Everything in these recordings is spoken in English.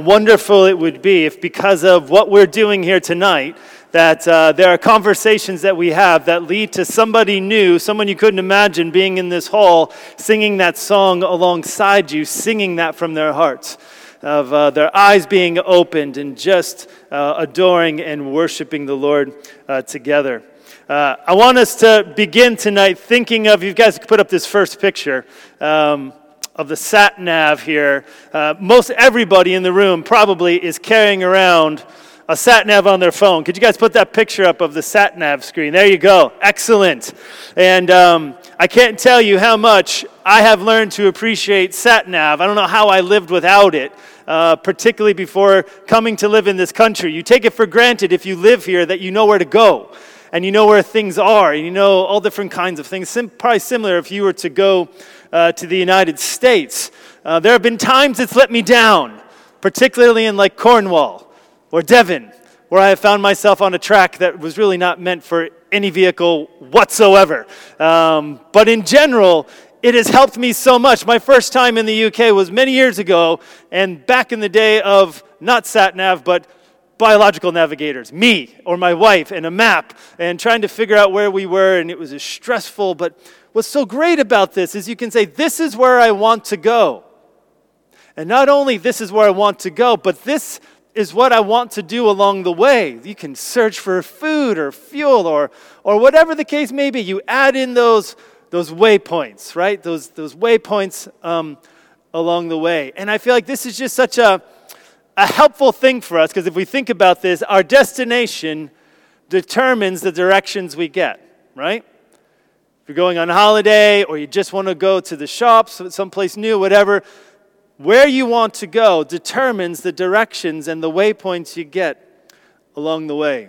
wonderful it would be if, because of what we're doing here tonight, that uh, there are conversations that we have that lead to somebody new, someone you couldn't imagine being in this hall, singing that song alongside you, singing that from their hearts, of uh, their eyes being opened and just uh, adoring and worshiping the Lord uh, together. Uh, I want us to begin tonight thinking of, you guys put up this first picture. Um, of the sat nav here, uh, most everybody in the room probably is carrying around a sat nav on their phone. Could you guys put that picture up of the sat nav screen? There you go. Excellent. And um, I can't tell you how much I have learned to appreciate sat nav. I don't know how I lived without it. Uh, particularly before coming to live in this country. You take it for granted if you live here that you know where to go and you know where things are and you know all different kinds of things. Sim- probably similar if you were to go uh, to the United States. Uh, there have been times it's let me down, particularly in like Cornwall or Devon, where I have found myself on a track that was really not meant for any vehicle whatsoever. Um, but in general, it has helped me so much. My first time in the UK was many years ago, and back in the day of not sat nav, but biological navigators, me or my wife, and a map, and trying to figure out where we were, and it was a stressful, but what's so great about this is you can say, This is where I want to go. And not only this is where I want to go, but this is what I want to do along the way. You can search for food or fuel or, or whatever the case may be. You add in those, those waypoints, right? Those, those waypoints um, along the way. And I feel like this is just such a, a helpful thing for us because if we think about this, our destination determines the directions we get, right? You're going on holiday or you just want to go to the shops, someplace new, whatever, where you want to go determines the directions and the waypoints you get along the way.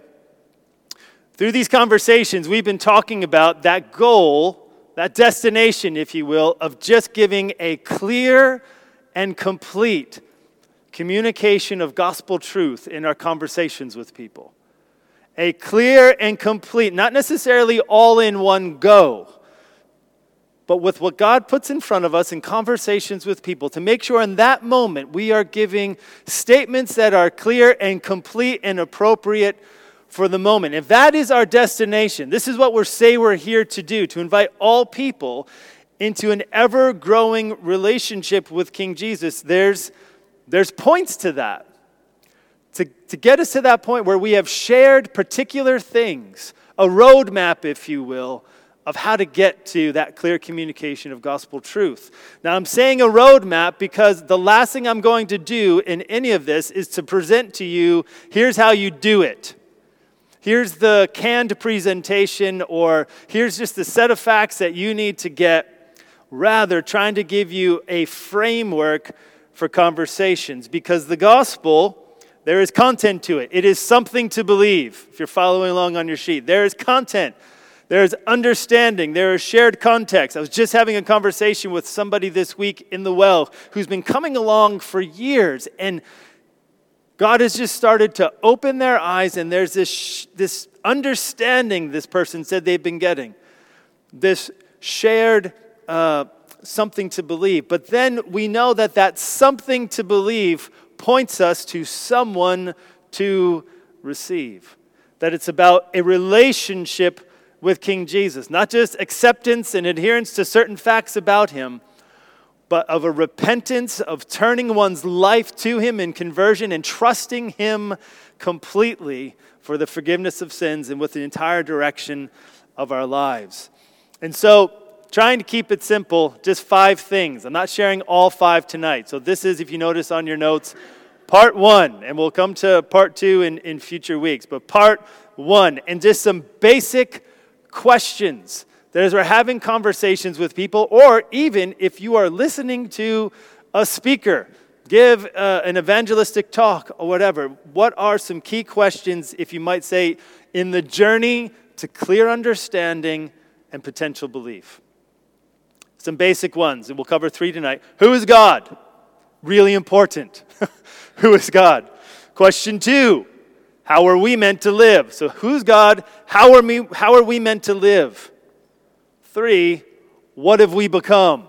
Through these conversations, we've been talking about that goal, that destination, if you will, of just giving a clear and complete communication of gospel truth in our conversations with people a clear and complete, not necessarily all in one go, but with what God puts in front of us in conversations with people to make sure in that moment we are giving statements that are clear and complete and appropriate for the moment. If that is our destination, this is what we say we're here to do to invite all people into an ever growing relationship with King Jesus. There's, there's points to that to, to get us to that point where we have shared particular things, a roadmap, if you will, of how to get to that clear communication of gospel truth. Now, I'm saying a roadmap because the last thing I'm going to do in any of this is to present to you here's how you do it. Here's the canned presentation, or here's just the set of facts that you need to get. Rather, trying to give you a framework for conversations because the gospel there is content to it. It is something to believe. If you're following along on your sheet, there is content. There is understanding. There is shared context. I was just having a conversation with somebody this week in the well who's been coming along for years, and God has just started to open their eyes, and there's this, this understanding this person said they've been getting. This shared uh, something to believe. But then we know that that something to believe points us to someone to receive. That it's about a relationship with King Jesus, not just acceptance and adherence to certain facts about him, but of a repentance, of turning one's life to him in conversion and trusting him completely for the forgiveness of sins and with the entire direction of our lives. And so, trying to keep it simple, just five things. I'm not sharing all five tonight. So, this is, if you notice on your notes, part one, and we'll come to part two in, in future weeks. But part one, and just some basic questions that as we're having conversations with people, or even if you are listening to a speaker give uh, an evangelistic talk or whatever, what are some key questions, if you might say, in the journey to clear understanding and potential belief? Some basic ones, and we'll cover three tonight. Who is God? Really important. Who is God? Question two How are we meant to live? So, who's God? How are, we, how are we meant to live? Three, what have we become?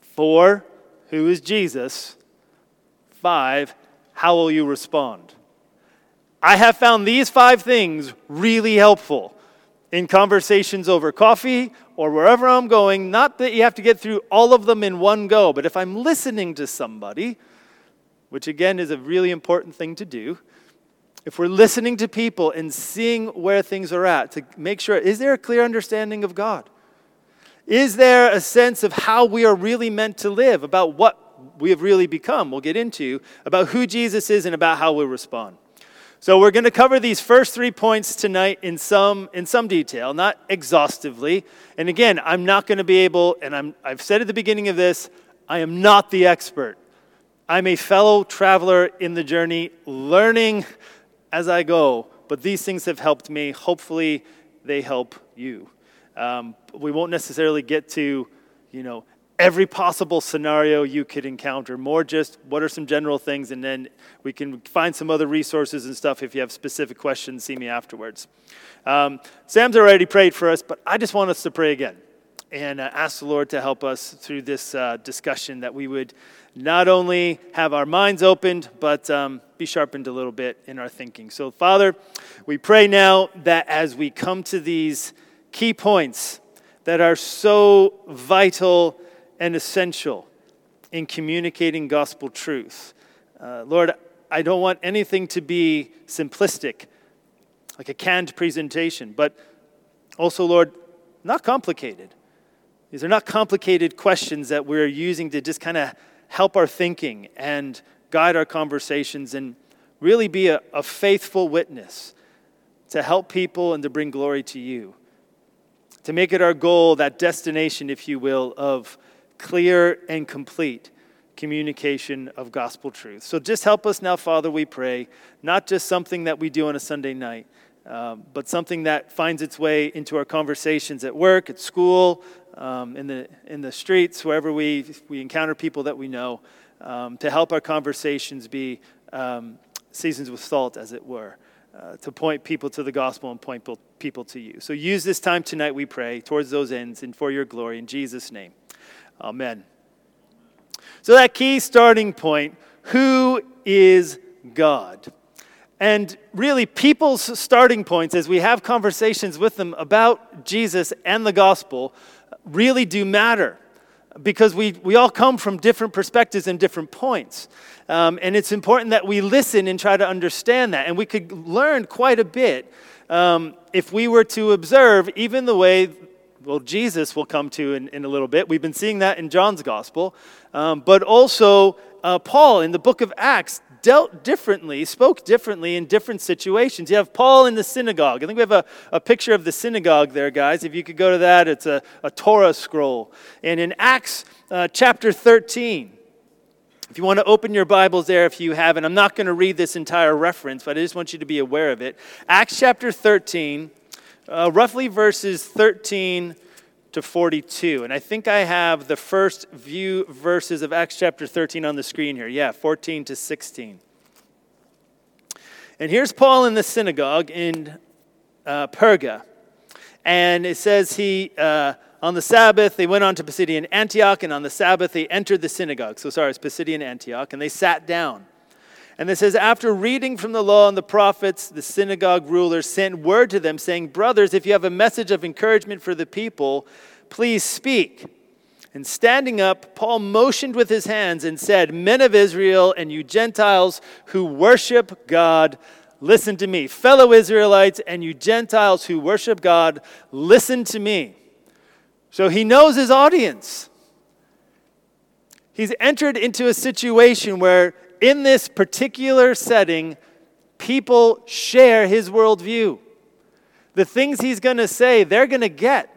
Four, who is Jesus? five, how will you respond? I have found these five things really helpful in conversations over coffee or wherever I'm going. Not that you have to get through all of them in one go, but if I'm listening to somebody, which again is a really important thing to do, if we're listening to people and seeing where things are at, to make sure, is there a clear understanding of God? Is there a sense of how we are really meant to live, about what we have really become? We'll get into, about who Jesus is and about how we respond. So we're going to cover these first three points tonight in some in some detail, not exhaustively. And again, I'm not going to be able and I'm I've said at the beginning of this, I am not the expert. I'm a fellow traveler in the journey, learning as I go, but these things have helped me. Hopefully, they help you. Um, we won't necessarily get to, you know, every possible scenario you could encounter. More just what are some general things, and then we can find some other resources and stuff if you have specific questions. See me afterwards. Um, Sam's already prayed for us, but I just want us to pray again and uh, ask the Lord to help us through this uh, discussion that we would not only have our minds opened, but um, be sharpened a little bit in our thinking. So, Father, we pray now that as we come to these key points that are so vital and essential in communicating gospel truth. Uh, Lord, I don't want anything to be simplistic, like a canned presentation, but also, Lord, not complicated. These are not complicated questions that we're using to just kind of help our thinking and guide our conversations and really be a, a faithful witness to help people and to bring glory to you. To make it our goal, that destination, if you will, of clear and complete communication of gospel truth. So just help us now, Father, we pray, not just something that we do on a Sunday night, um, but something that finds its way into our conversations at work, at school, um, in, the, in the streets, wherever we, we encounter people that we know, um, to help our conversations be um, seasons with salt, as it were. Uh, to point people to the gospel and point people to you. So use this time tonight, we pray, towards those ends and for your glory. In Jesus' name. Amen. So, that key starting point who is God? And really, people's starting points as we have conversations with them about Jesus and the gospel really do matter because we, we all come from different perspectives and different points. Um, and it's important that we listen and try to understand that. And we could learn quite a bit um, if we were to observe even the way well, Jesus will come to in, in a little bit. We've been seeing that in John's gospel. Um, but also, uh, Paul in the book of Acts dealt differently, spoke differently in different situations. You have Paul in the synagogue. I think we have a, a picture of the synagogue there, guys. If you could go to that, it's a, a Torah scroll. And in Acts uh, chapter 13, if you want to open your Bibles there, if you haven't, I'm not going to read this entire reference, but I just want you to be aware of it. Acts chapter 13 uh, roughly verses 13 to 42. And I think I have the first few verses of Acts chapter 13 on the screen here. Yeah, 14 to 16. And here's Paul in the synagogue in uh, Perga. And it says he, uh, on the Sabbath, they went on to Pisidian Antioch, and on the Sabbath, they entered the synagogue. So, sorry, it's Pisidian Antioch, and they sat down. And it says, after reading from the law and the prophets, the synagogue rulers sent word to them, saying, Brothers, if you have a message of encouragement for the people, please speak. And standing up, Paul motioned with his hands and said, Men of Israel and you Gentiles who worship God, listen to me. Fellow Israelites and you Gentiles who worship God, listen to me. So he knows his audience. He's entered into a situation where in this particular setting, people share his worldview. The things he's going to say, they're going to get.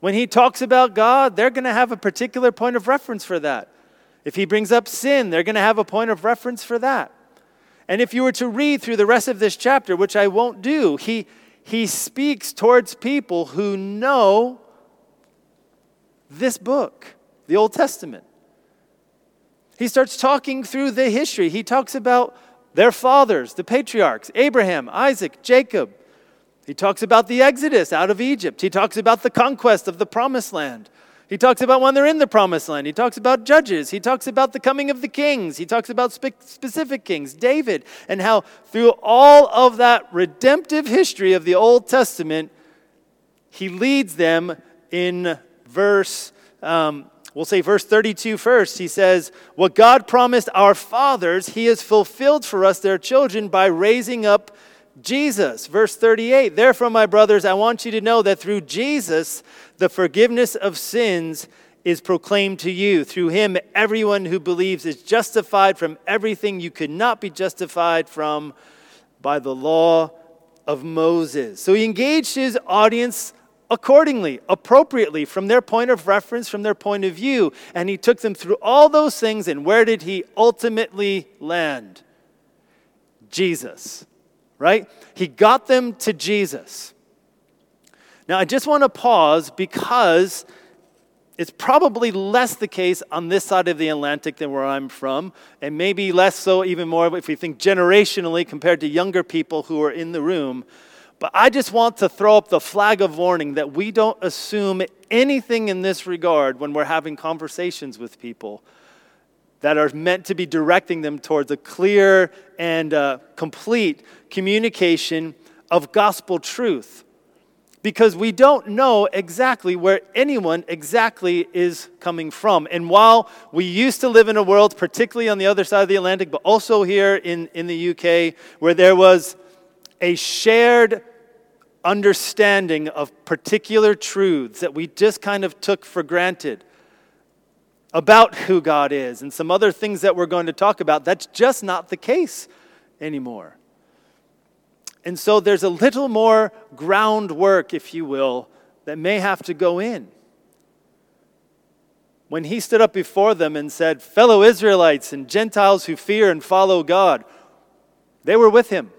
When he talks about God, they're going to have a particular point of reference for that. If he brings up sin, they're going to have a point of reference for that. And if you were to read through the rest of this chapter, which I won't do, he, he speaks towards people who know this book, the Old Testament. He starts talking through the history. He talks about their fathers, the patriarchs Abraham, Isaac, Jacob. He talks about the exodus out of Egypt. He talks about the conquest of the promised land. He talks about when they're in the promised land. He talks about judges. He talks about the coming of the kings. He talks about spe- specific kings, David, and how through all of that redemptive history of the Old Testament, he leads them in verse, um, we'll say verse 32 first. He says, What God promised our fathers, he has fulfilled for us, their children, by raising up Jesus. Verse 38 Therefore, my brothers, I want you to know that through Jesus, the forgiveness of sins is proclaimed to you. Through him, everyone who believes is justified from everything you could not be justified from by the law of Moses. So he engaged his audience accordingly, appropriately, from their point of reference, from their point of view. And he took them through all those things. And where did he ultimately land? Jesus right? He got them to Jesus. Now, I just want to pause because it's probably less the case on this side of the Atlantic than where I'm from, and maybe less so, even more if we think generationally compared to younger people who are in the room. But I just want to throw up the flag of warning that we don't assume anything in this regard when we're having conversations with people that are meant to be directing them towards a clear and uh, complete communication of gospel truth. Because we don't know exactly where anyone exactly is coming from. And while we used to live in a world, particularly on the other side of the Atlantic, but also here in, in the UK, where there was a shared understanding of particular truths that we just kind of took for granted about who God is and some other things that we're going to talk about, that's just not the case anymore. And so there's a little more groundwork, if you will, that may have to go in. When he stood up before them and said, Fellow Israelites and Gentiles who fear and follow God, they were with him.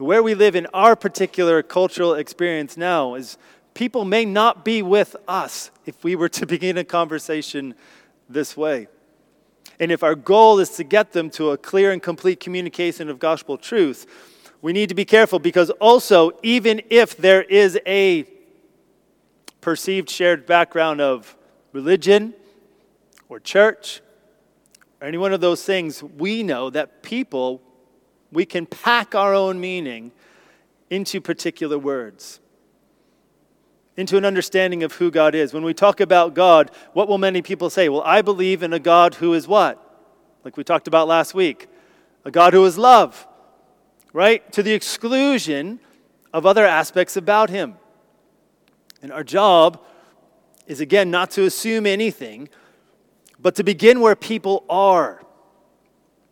Where we live in our particular cultural experience now is people may not be with us if we were to begin a conversation this way. And if our goal is to get them to a clear and complete communication of gospel truth, we need to be careful because also, even if there is a perceived shared background of religion or church or any one of those things, we know that people, we can pack our own meaning into particular words into an understanding of who God is. When we talk about God, what will many people say? Well, I believe in a God who is what? Like we talked about last week. A God who is love, right? To the exclusion of other aspects about him. And our job is, again, not to assume anything, but to begin where people are.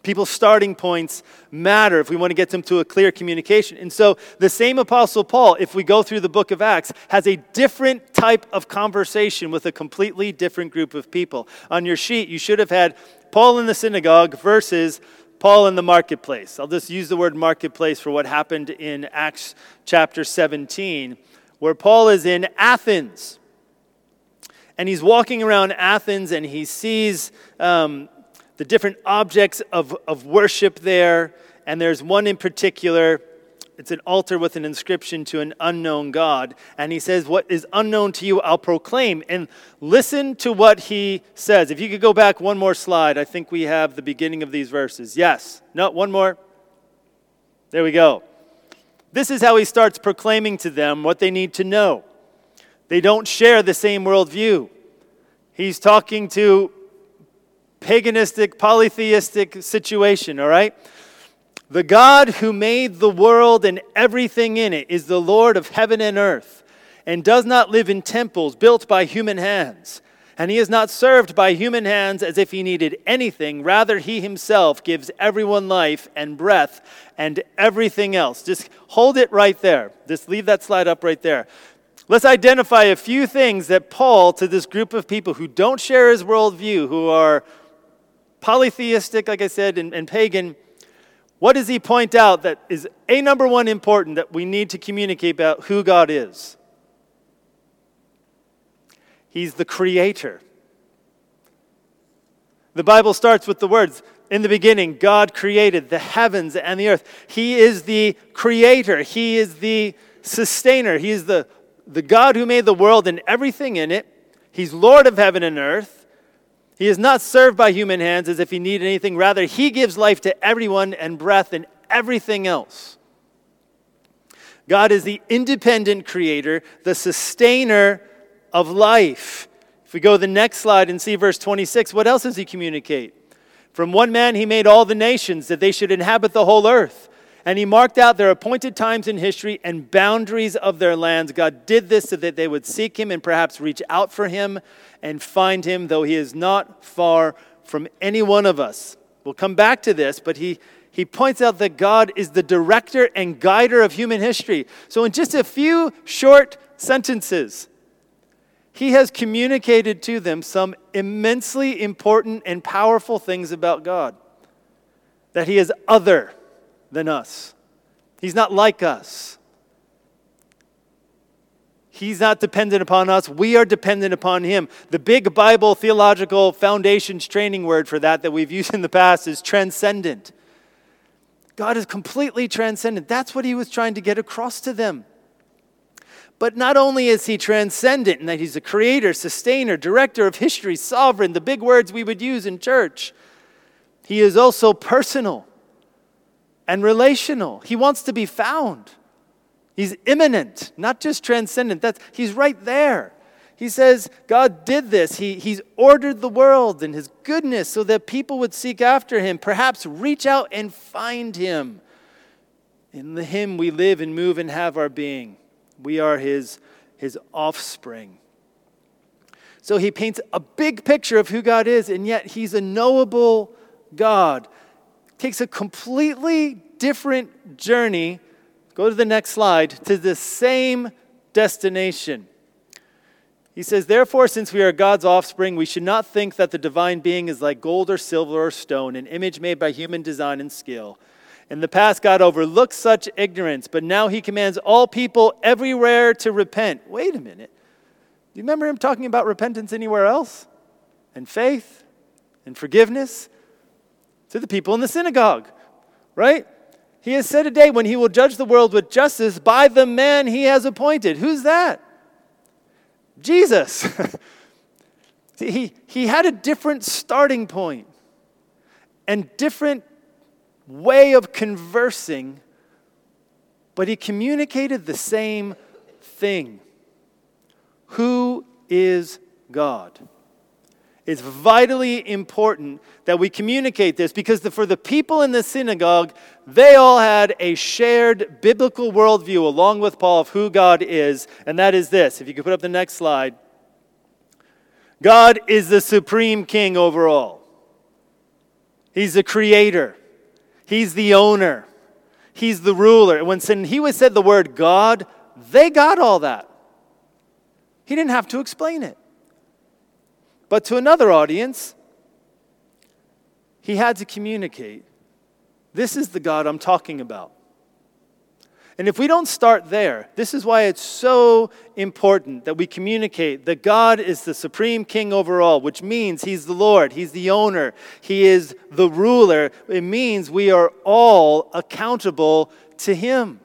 People's starting points matter if we want to get them to a clear communication. And so, the same Apostle Paul, if we go through the book of Acts, has a different type of conversation with a completely different group of people. On your sheet, you should have had Paul in the synagogue versus Paul in the marketplace. I'll just use the word marketplace for what happened in Acts chapter 17, where Paul is in Athens. And he's walking around Athens and he sees um, the different objects of, of worship there. And there's one in particular. It's an altar with an inscription to an unknown God. And he says, What is unknown to you, I'll proclaim. And listen to what he says. If you could go back one more slide, I think we have the beginning of these verses. Yes. No, one more. There we go. This is how he starts proclaiming to them what they need to know. They don't share the same worldview. He's talking to paganistic, polytheistic situation, all right? The God who made the world and everything in it is the Lord of heaven and earth, and does not live in temples built by human hands. And he is not served by human hands as if he needed anything. Rather, he himself gives everyone life and breath and everything else. Just hold it right there. Just leave that slide up right there. Let's identify a few things that Paul, to this group of people who don't share his worldview, who are polytheistic, like I said, and, and pagan, what does he point out that is a number one important that we need to communicate about who God is? He's the creator. The Bible starts with the words, in the beginning, God created the heavens and the earth. He is the creator. He is the sustainer. He is the the God who made the world and everything in it. He's Lord of heaven and earth. He is not served by human hands as if he needed anything. Rather, he gives life to everyone and breath and everything else. God is the independent creator, the sustainer of life. If we go to the next slide and see verse 26, what else does he communicate? From one man he made all the nations that they should inhabit the whole earth. And he marked out their appointed times in history and boundaries of their lands. God did this so that they would seek him and perhaps reach out for him and find him, though he is not far from any one of us. We'll come back to this, but he, he points out that God is the director and guider of human history. So, in just a few short sentences, he has communicated to them some immensely important and powerful things about God. That he is other than us. He's not like us. He's not dependent upon us. We are dependent upon Him. The big Bible theological foundations training word for that that we've used in the past is transcendent. God is completely transcendent. That's what He was trying to get across to them. But not only is He transcendent in that He's a creator, sustainer, director of history, sovereign, the big words we would use in church, He is also personal and relational. He wants to be found. He's immanent, not just transcendent. That's, he's right there. He says God did this. He, he's ordered the world in his goodness so that people would seek after him, perhaps reach out and find him. In him we live and move and have our being. We are his, his offspring. So he paints a big picture of who God is, and yet he's a knowable God takes a completely different journey. Go to the next slide to the same destination. He says, Therefore, since we are God's offspring, we should not think that the divine being is like gold or silver or stone, an image made by human design and skill. In the past, God overlooked such ignorance, but now he commands all people everywhere to repent. Wait a minute. Do you remember him talking about repentance anywhere else? And faith and forgiveness? to the people in the synagogue, right? He has said today when he will judge the world with justice by the man he has appointed. Who's that? Jesus. he, he had a different starting point and different way of conversing, but he communicated the same thing. Who is God? It's vitally important that we communicate this because the, for the people in the synagogue, they all had a shared biblical worldview along with Paul of who God is, and that is this. If you could put up the next slide God is the supreme king over all, He's the creator, He's the owner, He's the ruler. When he was said the word God, they got all that. He didn't have to explain it. But to another audience, he had to communicate this is the God I'm talking about. And if we don't start there, this is why it's so important that we communicate that God is the supreme king over all, which means He's the Lord, He's the owner, He is the ruler. It means we are all accountable to Him.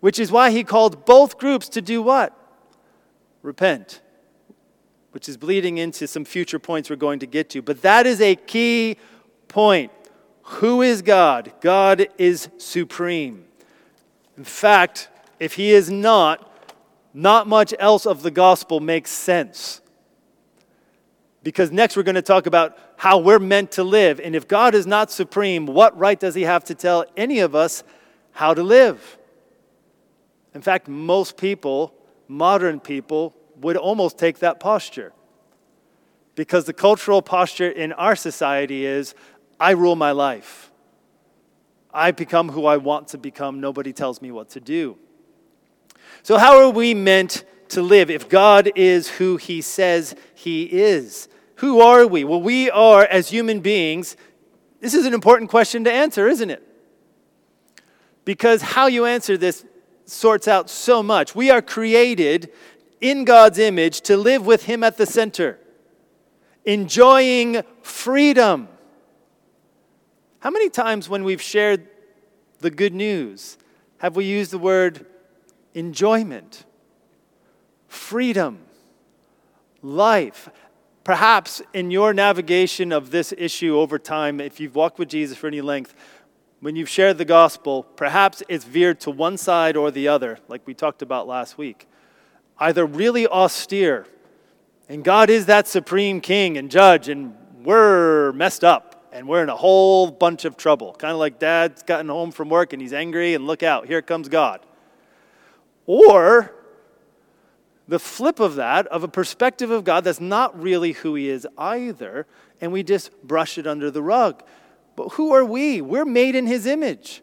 Which is why He called both groups to do what? Repent which is bleeding into some future points we're going to get to. But that is a key point. Who is God? God is supreme. In fact, if He is not, not much else of the gospel makes sense. Because next we're going to talk about how we're meant to live. And if God is not supreme, what right does He have to tell any of us how to live? In fact, most people, modern people, would almost take that posture. Because the cultural posture in our society is I rule my life. I become who I want to become. Nobody tells me what to do. So, how are we meant to live if God is who He says He is? Who are we? Well, we are, as human beings, this is an important question to answer, isn't it? Because how you answer this sorts out so much. We are created in God's image to live with Him at the center, enjoying freedom. How many times when we've shared the good news have we used the word enjoyment? freedom, life. Perhaps in your navigation of this issue over time, if you've walked with Jesus for any length, when you've shared the gospel, perhaps it's veered to one side or the other, like we talked about last week. Either really austere, and God is that supreme king and judge, and we're messed up, and we're in a whole bunch of trouble. Kind of like dad's gotten home from work and he's angry, and look out, here comes God. Or the flip of that, of a perspective of God that's not really who He is either, and we just brush it under the rug. But who are we? We're made in His image.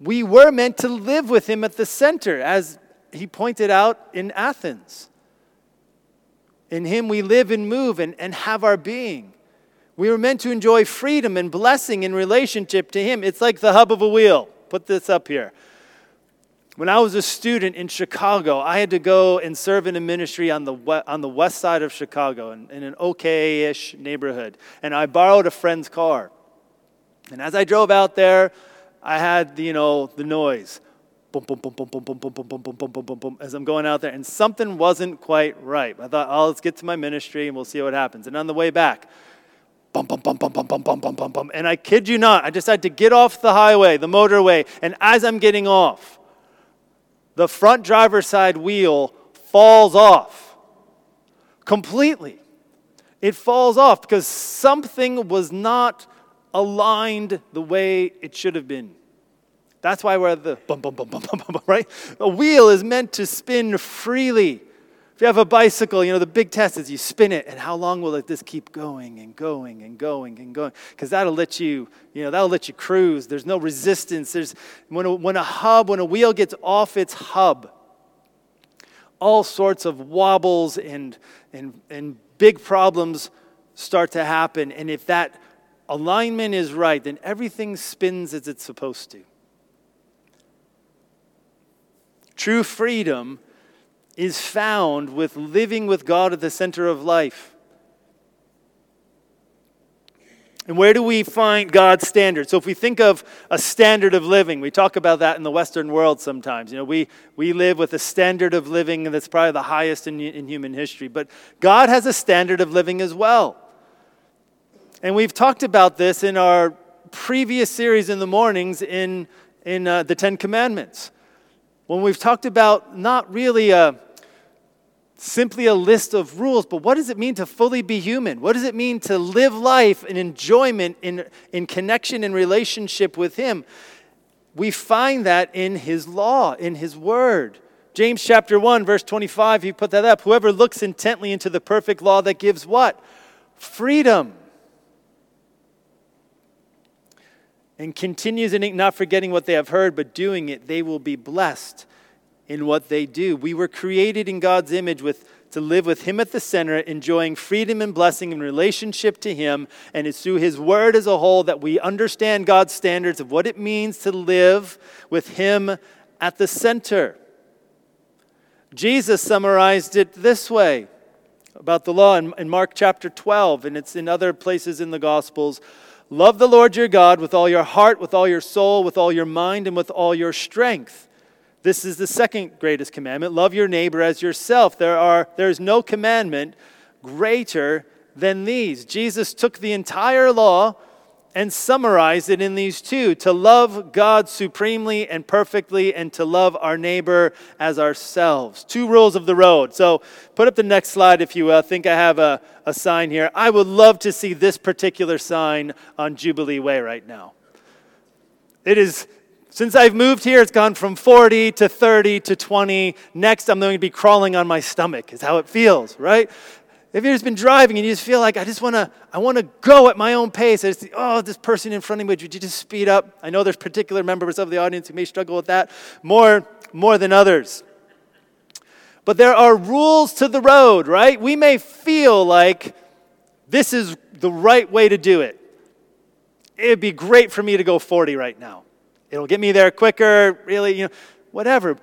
We were meant to live with Him at the center, as He pointed out in Athens. In Him we live and move and, and have our being. We were meant to enjoy freedom and blessing in relationship to Him. It's like the hub of a wheel. Put this up here. When I was a student in Chicago, I had to go and serve in a ministry on the, on the west side of Chicago in, in an okay ish neighborhood. And I borrowed a friend's car. And as I drove out there, I had, you know, the noise. Boom, boom, boom, boom, boom, boom, boom, boom, boom, boom, boom, boom, boom, boom, as I'm going out there. And something wasn't quite right. I thought, oh, let's get to my ministry and we'll see what happens. And on the way back, bum, bum, bum, bum, bum, bum, bum, bum, bum, bum. And I kid you not, I decided to get off the highway, the motorway. And as I'm getting off, the front driver's side wheel falls off completely. It falls off because something was not aligned the way it should have been. That's why we're the bum, bum, bum, bum, bum, bum, right? A wheel is meant to spin freely. If you have a bicycle, you know, the big test is you spin it, and how long will it just keep going and going and going and going? Because that'll let you, you know, that'll let you cruise. There's no resistance. There's when a, when a hub, when a wheel gets off its hub, all sorts of wobbles and and and big problems start to happen. And if that alignment is right, then everything spins as it's supposed to. True freedom is found with living with God at the center of life. And where do we find God's standard? So, if we think of a standard of living, we talk about that in the Western world sometimes. You know, we, we live with a standard of living that's probably the highest in, in human history. But God has a standard of living as well. And we've talked about this in our previous series in the mornings in, in uh, the Ten Commandments. When we've talked about not really a, simply a list of rules, but what does it mean to fully be human? What does it mean to live life in enjoyment, in, in connection and relationship with Him? We find that in His law, in His word. James chapter 1, verse 25, you put that up. Whoever looks intently into the perfect law that gives what? Freedom. And continues in not forgetting what they have heard, but doing it, they will be blessed in what they do. We were created in God's image with to live with him at the center, enjoying freedom and blessing in relationship to him, and it's through his word as a whole that we understand God's standards of what it means to live with him at the center. Jesus summarized it this way about the law in, in Mark chapter 12, and it's in other places in the Gospels. Love the Lord your God with all your heart, with all your soul, with all your mind, and with all your strength. This is the second greatest commandment love your neighbor as yourself. There, are, there is no commandment greater than these. Jesus took the entire law and summarize it in these two to love God supremely and perfectly, and to love our neighbor as ourselves. Two rules of the road. So put up the next slide if you will. I think I have a, a sign here. I would love to see this particular sign on Jubilee Way right now. It is since I've moved here, it's gone from 40 to 30 to 20. Next, I'm going to be crawling on my stomach, is how it feels, right? If you've just been driving and you just feel like I just want to, I want to go at my own pace. I just, oh, this person in front of me, would you just speed up? I know there's particular members of the audience who may struggle with that more, more than others. But there are rules to the road, right? We may feel like this is the right way to do it. It'd be great for me to go 40 right now. It'll get me there quicker, really, you know, whatever.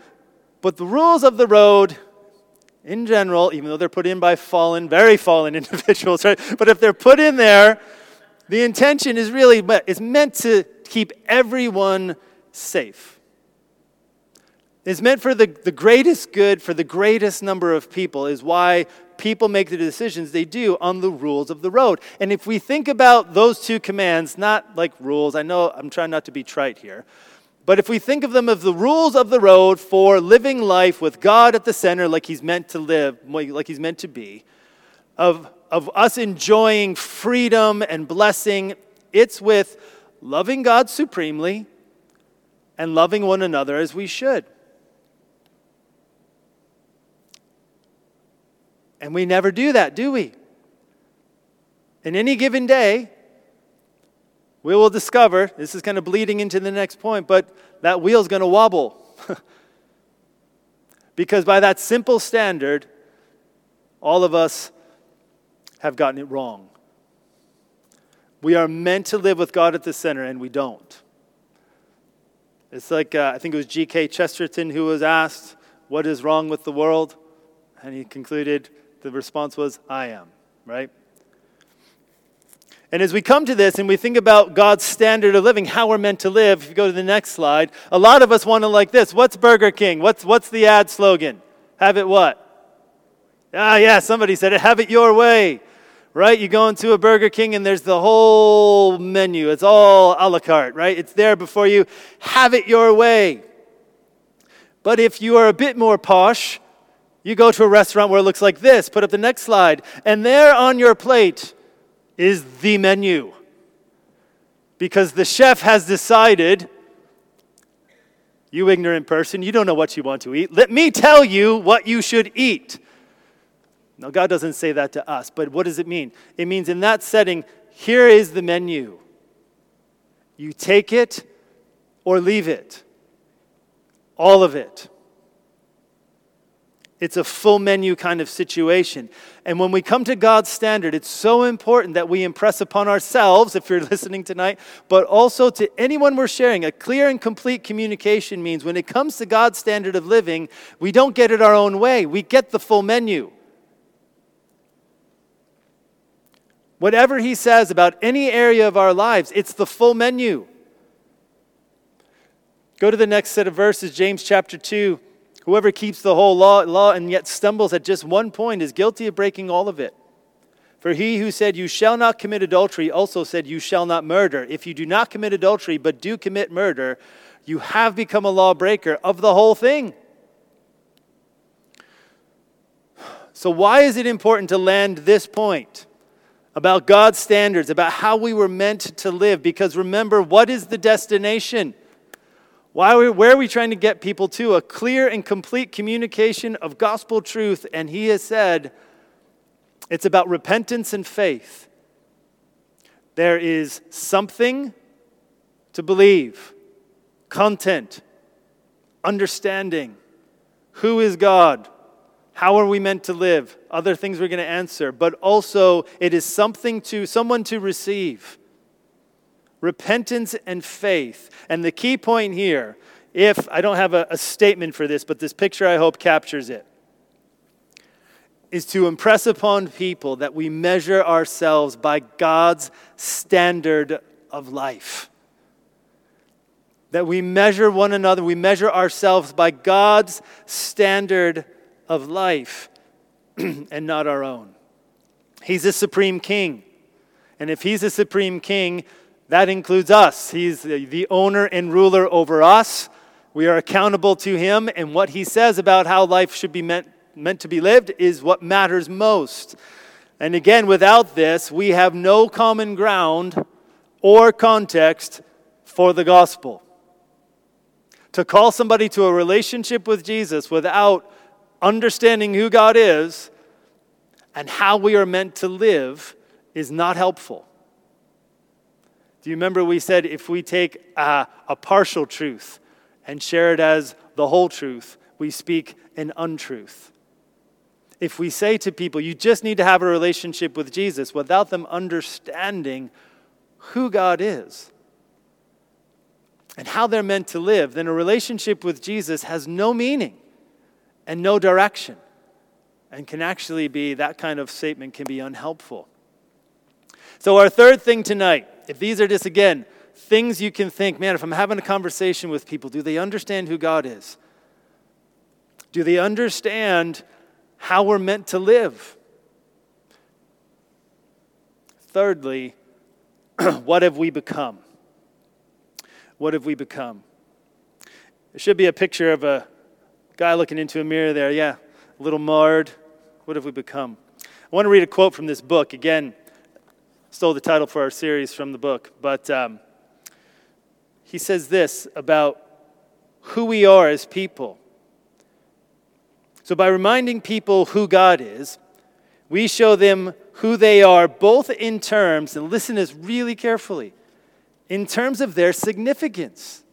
But the rules of the road, in general, even though they're put in by fallen, very fallen individuals, right? But if they're put in there, the intention is really it's meant to keep everyone safe. It's meant for the, the greatest good for the greatest number of people, is why people make the decisions they do on the rules of the road. And if we think about those two commands, not like rules, I know I'm trying not to be trite here, but if we think of them as the rules of the road for living life with God at the center, like He's meant to live, like He's meant to be, of, of us enjoying freedom and blessing, it's with loving God supremely and loving one another as we should. And we never do that, do we? In any given day, we will discover this is kind of bleeding into the next point, but that wheel's going to wobble. because by that simple standard, all of us have gotten it wrong. We are meant to live with God at the center, and we don't. It's like, uh, I think it was G.K. Chesterton who was asked, What is wrong with the world? And he concluded, the response was, I am, right? And as we come to this and we think about God's standard of living, how we're meant to live, if you go to the next slide, a lot of us want to like this. What's Burger King? What's, what's the ad slogan? Have it what? Ah, yeah, somebody said it. Have it your way, right? You go into a Burger King and there's the whole menu. It's all a la carte, right? It's there before you. Have it your way. But if you are a bit more posh, you go to a restaurant where it looks like this, put up the next slide, and there on your plate is the menu. Because the chef has decided, you ignorant person, you don't know what you want to eat. Let me tell you what you should eat. Now, God doesn't say that to us, but what does it mean? It means in that setting, here is the menu. You take it or leave it, all of it. It's a full menu kind of situation. And when we come to God's standard, it's so important that we impress upon ourselves, if you're listening tonight, but also to anyone we're sharing. A clear and complete communication means when it comes to God's standard of living, we don't get it our own way, we get the full menu. Whatever He says about any area of our lives, it's the full menu. Go to the next set of verses, James chapter 2. Whoever keeps the whole law, law and yet stumbles at just one point is guilty of breaking all of it. For he who said, You shall not commit adultery, also said, You shall not murder. If you do not commit adultery, but do commit murder, you have become a lawbreaker of the whole thing. So, why is it important to land this point about God's standards, about how we were meant to live? Because remember, what is the destination? Why are we, where are we trying to get people to? A clear and complete communication of gospel truth. And he has said it's about repentance and faith. There is something to believe, content, understanding. Who is God? How are we meant to live? Other things we're going to answer. But also, it is something to someone to receive repentance and faith. And the key point here, if I don't have a, a, statement for this, but this picture I hope captures it, is to impress upon people that we measure ourselves by God's standard of life. That we measure one another, we measure ourselves by God's standard of life and not our own. He's a supreme king. And if he's a supreme king, that includes us. He's the owner and ruler over us. We are accountable to him, and what he says about how life should be meant, meant to be lived is what matters most. And again, without this, we have no common ground or context for the gospel. To call somebody to a relationship with Jesus without understanding who God is and how we are meant to live is not helpful. Do you remember we said if we take a, a partial truth and share it as the whole truth, we speak an untruth? If we say to people, you just need to have a relationship with Jesus without them understanding who God is and how they're meant to live, then a relationship with Jesus has no meaning and no direction and can actually be, that kind of statement can be unhelpful. So, our third thing tonight if these are just, again, things you can think, man, if I'm having a conversation with people, do they understand who God is? Do they understand how we're meant to live? Thirdly, what have we become? What have we become? There should be a picture of a guy looking into a mirror there. Yeah, a little marred. What have we become? I want to read a quote from this book. Again, stole the title for our series from the book, but um, he says this about who we are as people. So, by reminding people who God is, we show them who they are, both in terms, and listen to this really carefully, in terms of their significance.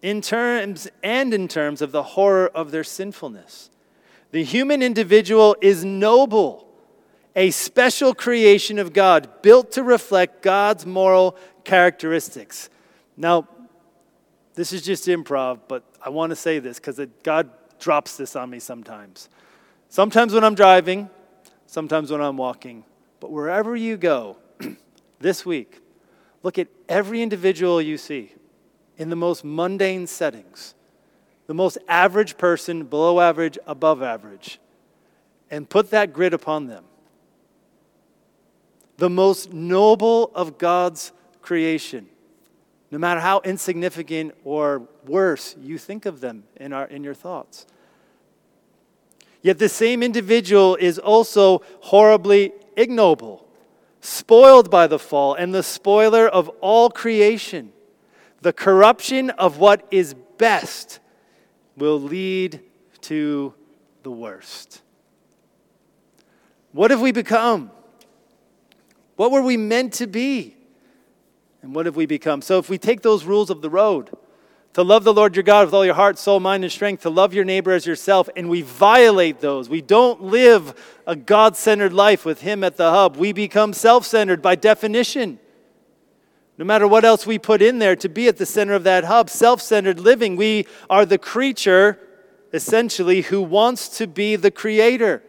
In terms and in terms of the horror of their sinfulness. The human individual is noble, a special creation of God, built to reflect God's moral characteristics. Now, this is just improv, but I want to say this because God drops this on me sometimes. Sometimes when I'm driving, sometimes when I'm walking. But wherever you go this week, look at every individual you see in the most mundane settings, the most average person, below average, above average, and put that grid upon them. The most noble of God's creation, no matter how insignificant or worse you think of them in, our, in your thoughts. Yet the same individual is also horribly ignoble, spoiled by the fall, and the spoiler of all creation. The corruption of what is best will lead to the worst. What have we become? What were we meant to be? And what have we become? So, if we take those rules of the road, to love the Lord your God with all your heart, soul, mind, and strength, to love your neighbor as yourself, and we violate those. We don't live a God centered life with Him at the hub. We become self centered by definition. No matter what else we put in there to be at the center of that hub, self centered living, we are the creature, essentially, who wants to be the creator.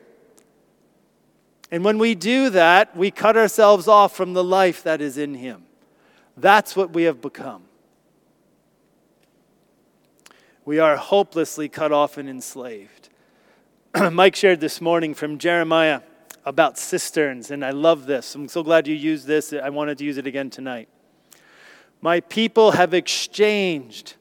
And when we do that, we cut ourselves off from the life that is in Him. That's what we have become we are hopelessly cut off and enslaved. Mike shared this morning from Jeremiah about cisterns, and I love this. I'm so glad you used this. I wanted to use it again tonight. My people have exchanged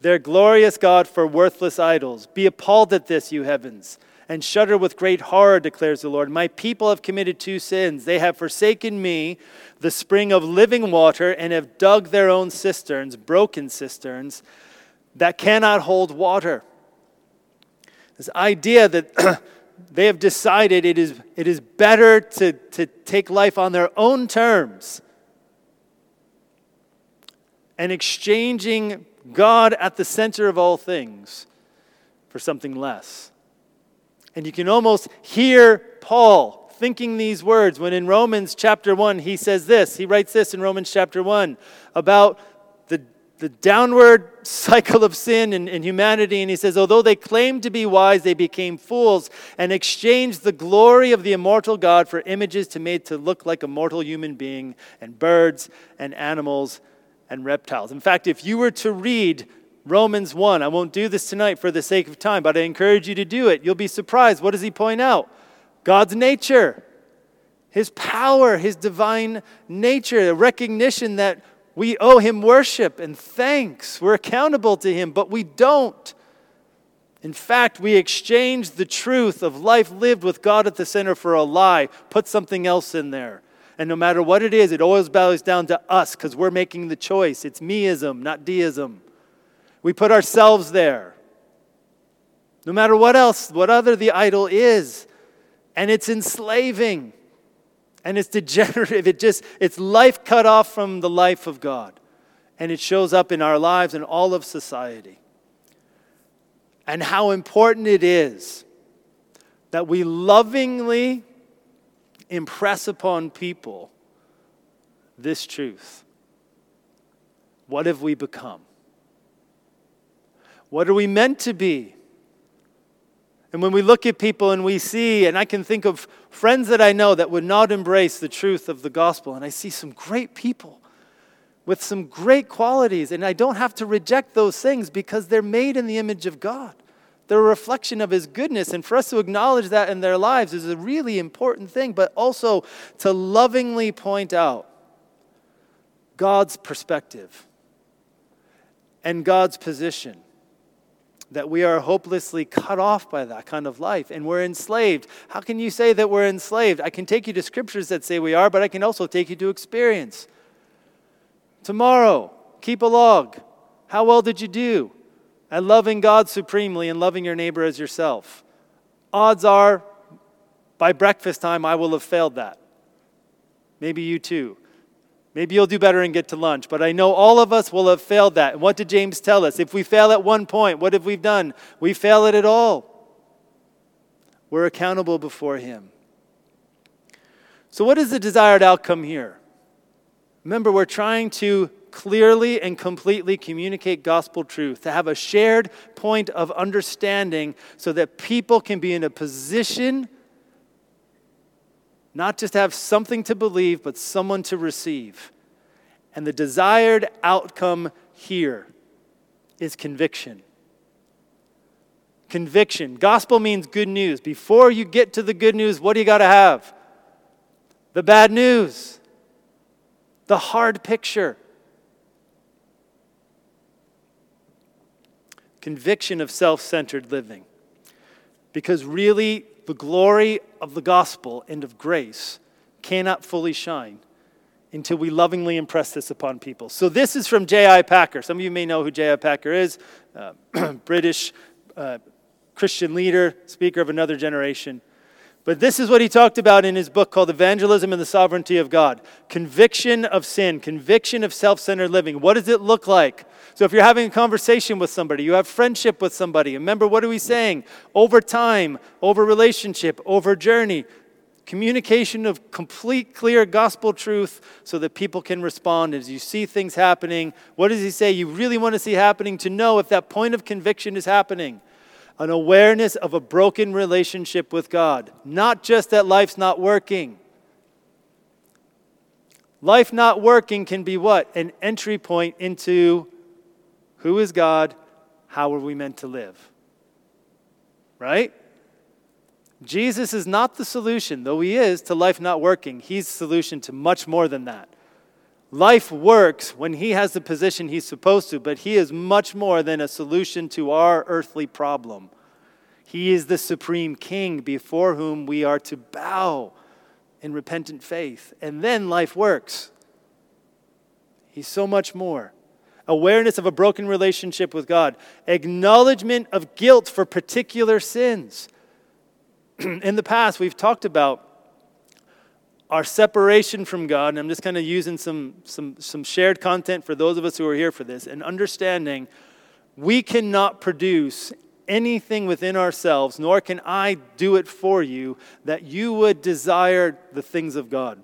their glorious God for worthless idols. Be appalled at this, you heavens, and shudder with great horror, declares the Lord. My people have committed two sins. They have forsaken me, the spring of living water, and have dug their own cisterns, broken cisterns that cannot hold water. This idea that they have decided it is, it is better to, to take life on their own terms and exchanging God at the center of all things for something less. And you can almost hear Paul thinking these words when in Romans chapter 1 he says this. He writes this in Romans chapter 1 about the downward cycle of sin in, in, humanity. And he says, Although they claimed to be wise, they became fools and exchanged the glory of the immortal God for images to made to look like a mortal human being and birds and animals and reptiles. In fact, if you were to read Romans 1, I won't do this tonight for the sake of time, but I encourage you to do it. You'll be surprised. What does he point out? God's nature. His power, his divine nature, a recognition that we owe him worship and thanks. We're accountable to him, but we don't. In fact, we exchange the truth of life lived with God at the center for a lie, put something else in there. And no matter what it is, it always bows down to us because we're making the choice. It's meism, not deism. We put ourselves there. No matter what else, what other the idol is. And it's enslaving and it's degenerative. It just, it's life cut off from the life of God. And it shows up in our lives and all of society. And how important it is that we lovingly impress upon people this truth. What have we become? What are we meant to be? And when we look at people and we see, and I can think of friends that I know that would not embrace the truth of the gospel, and I see some great people with some great qualities, and I don't have to reject those things because they're made in the image of God. They're a reflection of His goodness, and for us to acknowledge that in their lives is a really important thing, but also to lovingly point out God's perspective and God's position that we are hopelessly cut off by that kind of life and we're enslaved. How can you say that we're enslaved? I can take you to scriptures that say we are, but I can also take you to experience. Tomorrow, keep a log. How well did you do at loving God supremely and loving your neighbor as yourself? Odds are, by breakfast time, I will have failed that. Maybe you too. Maybe you'll do better and get to lunch, but I know all of us will have failed that. And what did James tell us? If we fail at one point, what have we done? We fail at it all. We're accountable before Him. So, what is the desired outcome here? Remember, we're trying to clearly and completely communicate gospel truth, to have a shared point of understanding so that people can be in a position not just have something to believe, but someone to receive. And the desired outcome here is conviction. Conviction. Gospel means good news. Before you get to the good news, what do you got to have? The bad news, the hard picture. Conviction of self centered living. Because really, the glory of the gospel and of grace cannot fully shine until we lovingly impress this upon people. So, this is from J.I. Packer. Some of you may know who J.I. Packer is, uh, British uh, Christian leader, speaker of another generation. But this is what he talked about in his book called Evangelism and the Sovereignty of God conviction of sin, conviction of self centered living. What does it look like? So, if you're having a conversation with somebody, you have friendship with somebody, remember what are we saying? Over time, over relationship, over journey. Communication of complete, clear gospel truth so that people can respond as you see things happening. What does he say you really want to see happening to know if that point of conviction is happening? an awareness of a broken relationship with God, not just that life's not working. Life not working can be what? An entry point into who is God, how are we meant to live? Right? Jesus is not the solution, though he is to life not working. He's the solution to much more than that. Life works when he has the position he's supposed to, but he is much more than a solution to our earthly problem. He is the supreme king before whom we are to bow in repentant faith. And then life works. He's so much more. Awareness of a broken relationship with God, acknowledgement of guilt for particular sins. in the past, we've talked about our separation from God, and I'm just kind of using some, some, some shared content for those of us who are here for this, and understanding we cannot produce anything within ourselves, nor can I do it for you, that you would desire the things of God.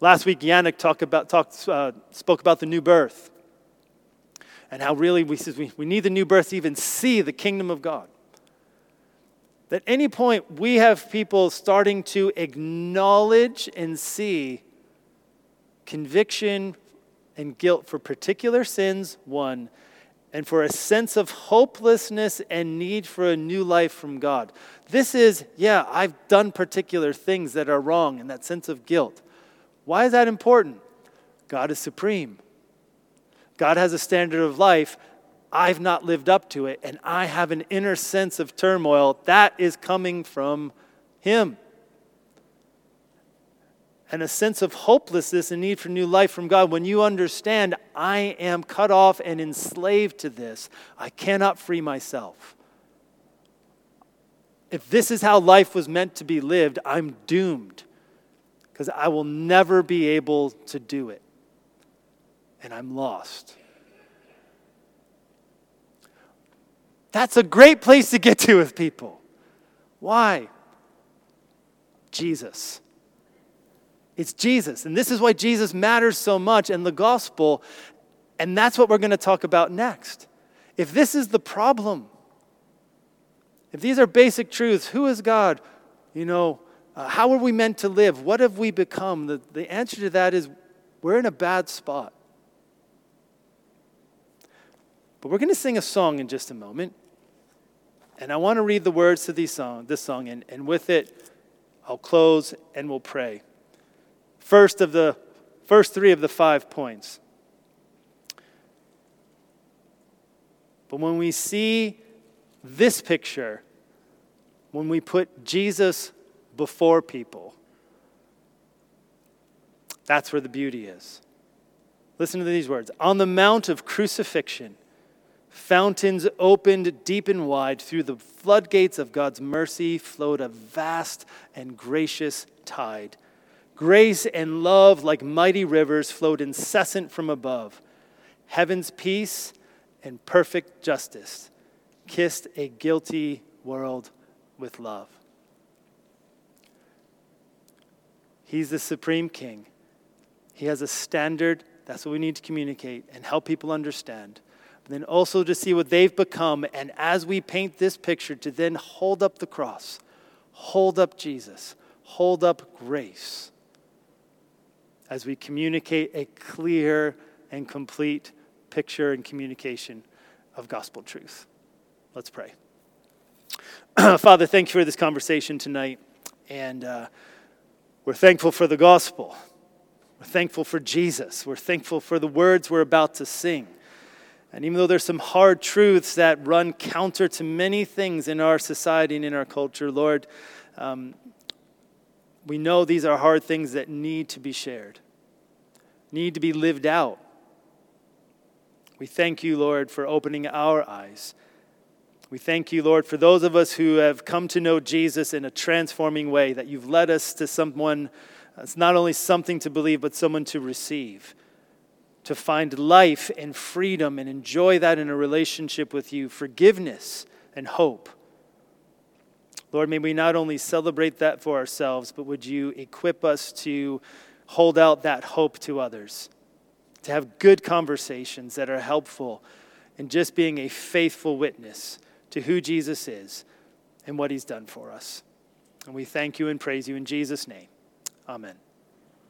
Last week, Yannick talked about, talked, uh, spoke about the new birth and how really we, says we, we need the new birth to even see the kingdom of God. At any point, we have people starting to acknowledge and see conviction and guilt for particular sins, one, and for a sense of hopelessness and need for a new life from God. This is, yeah, I've done particular things that are wrong, and that sense of guilt. Why is that important? God is supreme. God has a standard of life I've not lived up to it, and I have an inner sense of turmoil that is coming from Him. And a sense of hopelessness and need for new life from God. When you understand, I am cut off and enslaved to this, I cannot free myself. If this is how life was meant to be lived, I'm doomed because I will never be able to do it. And I'm lost. That's a great place to get to with people. Why? Jesus. It's Jesus. And this is why Jesus matters so much in the gospel. And that's what we're going to talk about next. If this is the problem, if these are basic truths, who is God? You know, uh, how are we meant to live? What have we become? The, the answer to that is we're in a bad spot. But we're going to sing a song in just a moment. And I want to read the words to these song, this song, and, and with it, I'll close and we'll pray. First of the first three of the five points. But when we see this picture, when we put Jesus before people, that's where the beauty is. Listen to these words On the Mount of Crucifixion, fountains opened deep and wide. Through the floodgates of God's mercy flowed a vast and gracious tide. Grace and love, like mighty rivers, flowed incessant from above. Heaven's peace and perfect justice kissed a guilty world with love. He's the supreme king. He has a standard. That's what we need to communicate and help people understand. Then also to see what they've become. And as we paint this picture, to then hold up the cross, hold up Jesus, hold up grace as we communicate a clear and complete picture and communication of gospel truth. Let's pray. Father, thank you for this conversation tonight. And uh, we're thankful for the gospel. We're thankful for Jesus. We're thankful for the words we're about to sing. And even though there's some hard truths that run counter to many things in our society and in our culture, Lord, um, we know these are hard things that need to be shared, need to be lived out. We thank you, Lord, for opening our eyes. We thank you, Lord, for those of us who have come to know Jesus in a transforming way, that you've led us to someone, it's not only something to believe, but someone to receive, to find life and freedom and enjoy that in a relationship with you, forgiveness and hope. Lord, may we not only celebrate that for ourselves, but would you equip us to hold out that hope to others to have good conversations that are helpful and just being a faithful witness to who Jesus is and what he's done for us. And we thank you and praise you in Jesus' name. Amen.